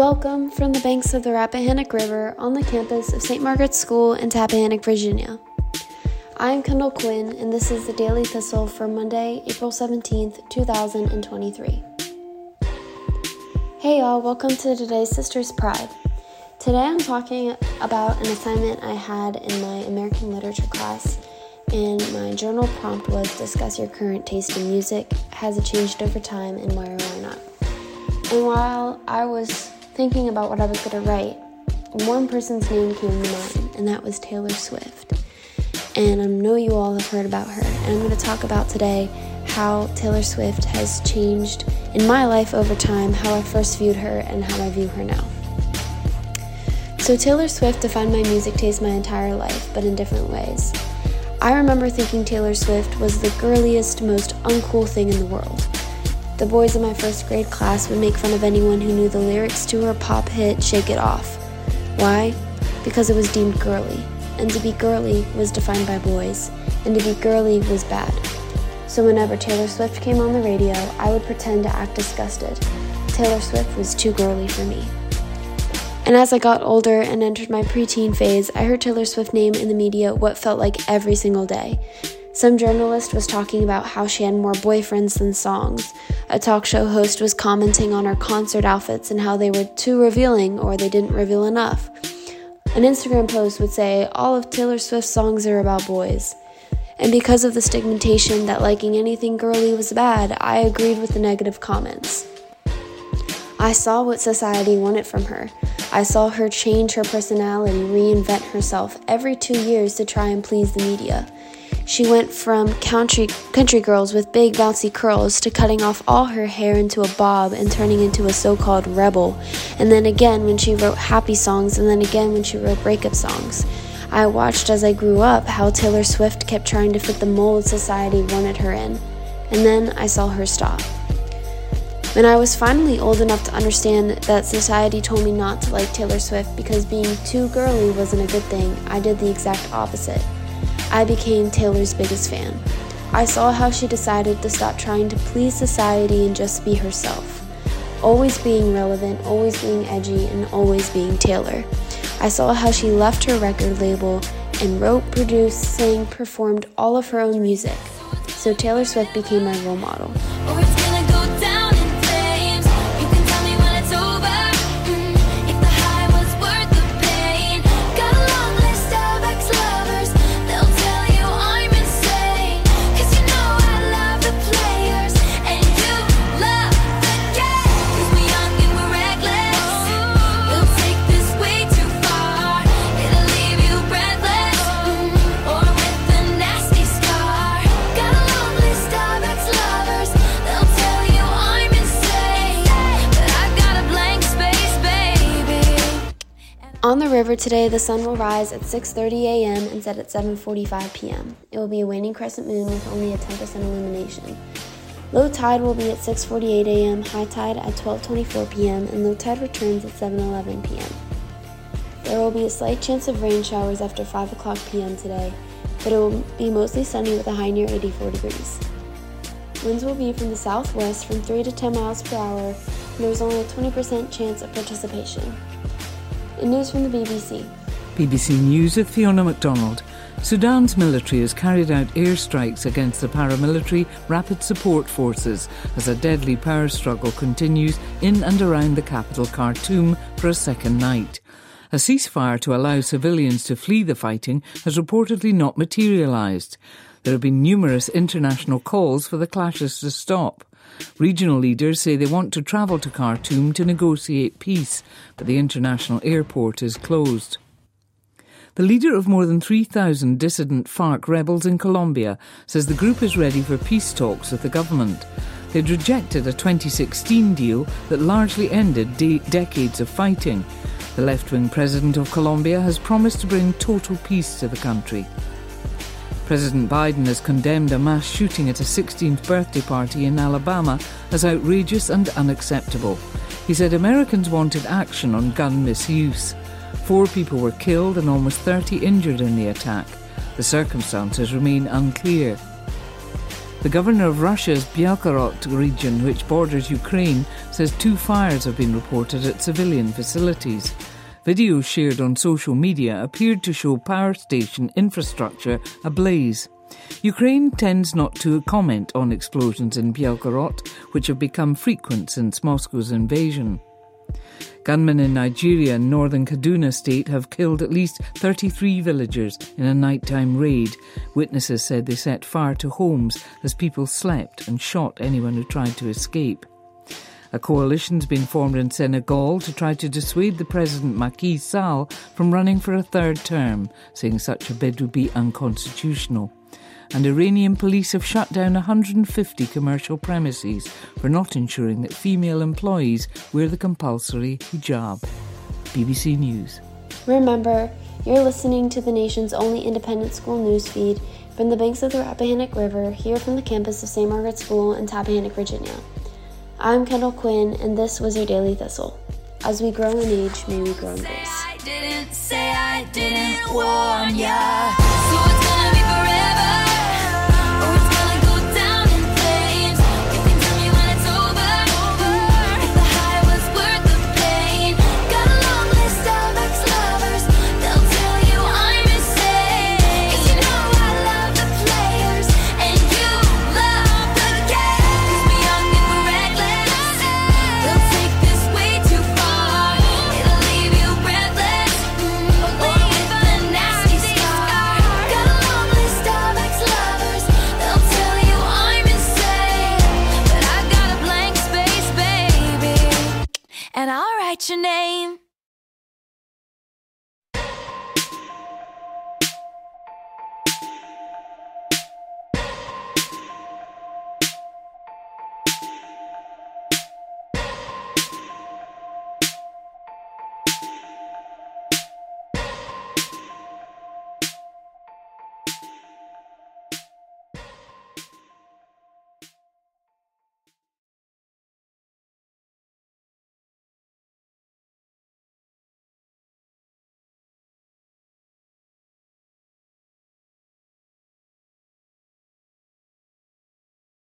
Welcome from the banks of the Rappahannock River on the campus of St. Margaret's School in Tappahannock, Virginia. I am Kendall Quinn, and this is the Daily Thistle for Monday, April 17th, 2023. Hey y'all, welcome to today's Sisters Pride. Today I'm talking about an assignment I had in my American Literature class, and my journal prompt was discuss your current taste in music. Has it changed over time, and why or why not? And while I was thinking about what I was going to write, one person's name came to mind, and that was Taylor Swift. And I know you all have heard about her, and I'm going to talk about today how Taylor Swift has changed in my life over time, how I first viewed her, and how I view her now. So, Taylor Swift defined my music taste my entire life, but in different ways. I remember thinking Taylor Swift was the girliest, most uncool thing in the world. The boys in my first grade class would make fun of anyone who knew the lyrics to her pop hit Shake It Off. Why? Because it was deemed girly, and to be girly was defined by boys, and to be girly was bad. So whenever Taylor Swift came on the radio, I would pretend to act disgusted. Taylor Swift was too girly for me. And as I got older and entered my preteen phase, I heard Taylor Swift's name in the media what felt like every single day. Some journalist was talking about how she had more boyfriends than songs. A talk show host was commenting on her concert outfits and how they were too revealing or they didn't reveal enough. An Instagram post would say, All of Taylor Swift's songs are about boys. And because of the stigmatization that liking anything girly was bad, I agreed with the negative comments. I saw what society wanted from her. I saw her change her personality, reinvent herself every two years to try and please the media. She went from country country girls with big bouncy curls to cutting off all her hair into a bob and turning into a so-called rebel. And then again when she wrote happy songs and then again when she wrote breakup songs. I watched as I grew up how Taylor Swift kept trying to fit the mold society wanted her in. And then I saw her stop. When I was finally old enough to understand that society told me not to like Taylor Swift because being too girly wasn't a good thing, I did the exact opposite. I became Taylor's biggest fan. I saw how she decided to stop trying to please society and just be herself. Always being relevant, always being edgy, and always being Taylor. I saw how she left her record label and wrote, produced, sang, performed all of her own music. So Taylor Swift became my role model. River today, the sun will rise at 6:30 a.m. and set at 7:45 p.m. It will be a waning crescent moon with only a 10% illumination. Low tide will be at 6:48 a.m., high tide at 12:24 p.m., and low tide returns at 7:11 p.m. There will be a slight chance of rain showers after 5 o'clock p.m. today, but it will be mostly sunny with a high near 84 degrees. Winds will be from the southwest from 3 to 10 miles per hour, and there is only a 20% chance of participation. News from the BBC. BBC News with Fiona MacDonald. Sudan's military has carried out airstrikes against the paramilitary Rapid Support Forces as a deadly power struggle continues in and around the capital Khartoum for a second night. A ceasefire to allow civilians to flee the fighting has reportedly not materialised. There have been numerous international calls for the clashes to stop. Regional leaders say they want to travel to Khartoum to negotiate peace, but the international airport is closed. The leader of more than 3,000 dissident FARC rebels in Colombia says the group is ready for peace talks with the government. They'd rejected a 2016 deal that largely ended de- decades of fighting. The left wing president of Colombia has promised to bring total peace to the country. President Biden has condemned a mass shooting at a 16th birthday party in Alabama as outrageous and unacceptable. He said Americans wanted action on gun misuse. Four people were killed and almost 30 injured in the attack. The circumstances remain unclear. The governor of Russia's Belgorod region, which borders Ukraine, says two fires have been reported at civilian facilities. Videos shared on social media appeared to show power station infrastructure ablaze. Ukraine tends not to comment on explosions in Belgorod, which have become frequent since Moscow's invasion. Gunmen in Nigeria and northern Kaduna state have killed at least 33 villagers in a nighttime raid. Witnesses said they set fire to homes as people slept and shot anyone who tried to escape. A coalition's been formed in Senegal to try to dissuade the President Macky Sall from running for a third term, saying such a bid would be unconstitutional and Iranian police have shut down 150 commercial premises for not ensuring that female employees wear the compulsory hijab. BBC News. Remember, you're listening to the nation's only independent school news feed from the banks of the Rappahannock River here from the campus of St. Margaret's School in Tappahannock, Virginia. I'm Kendall Quinn, and this was your Daily Thistle. As we grow in age, may we grow in grace. what's your name?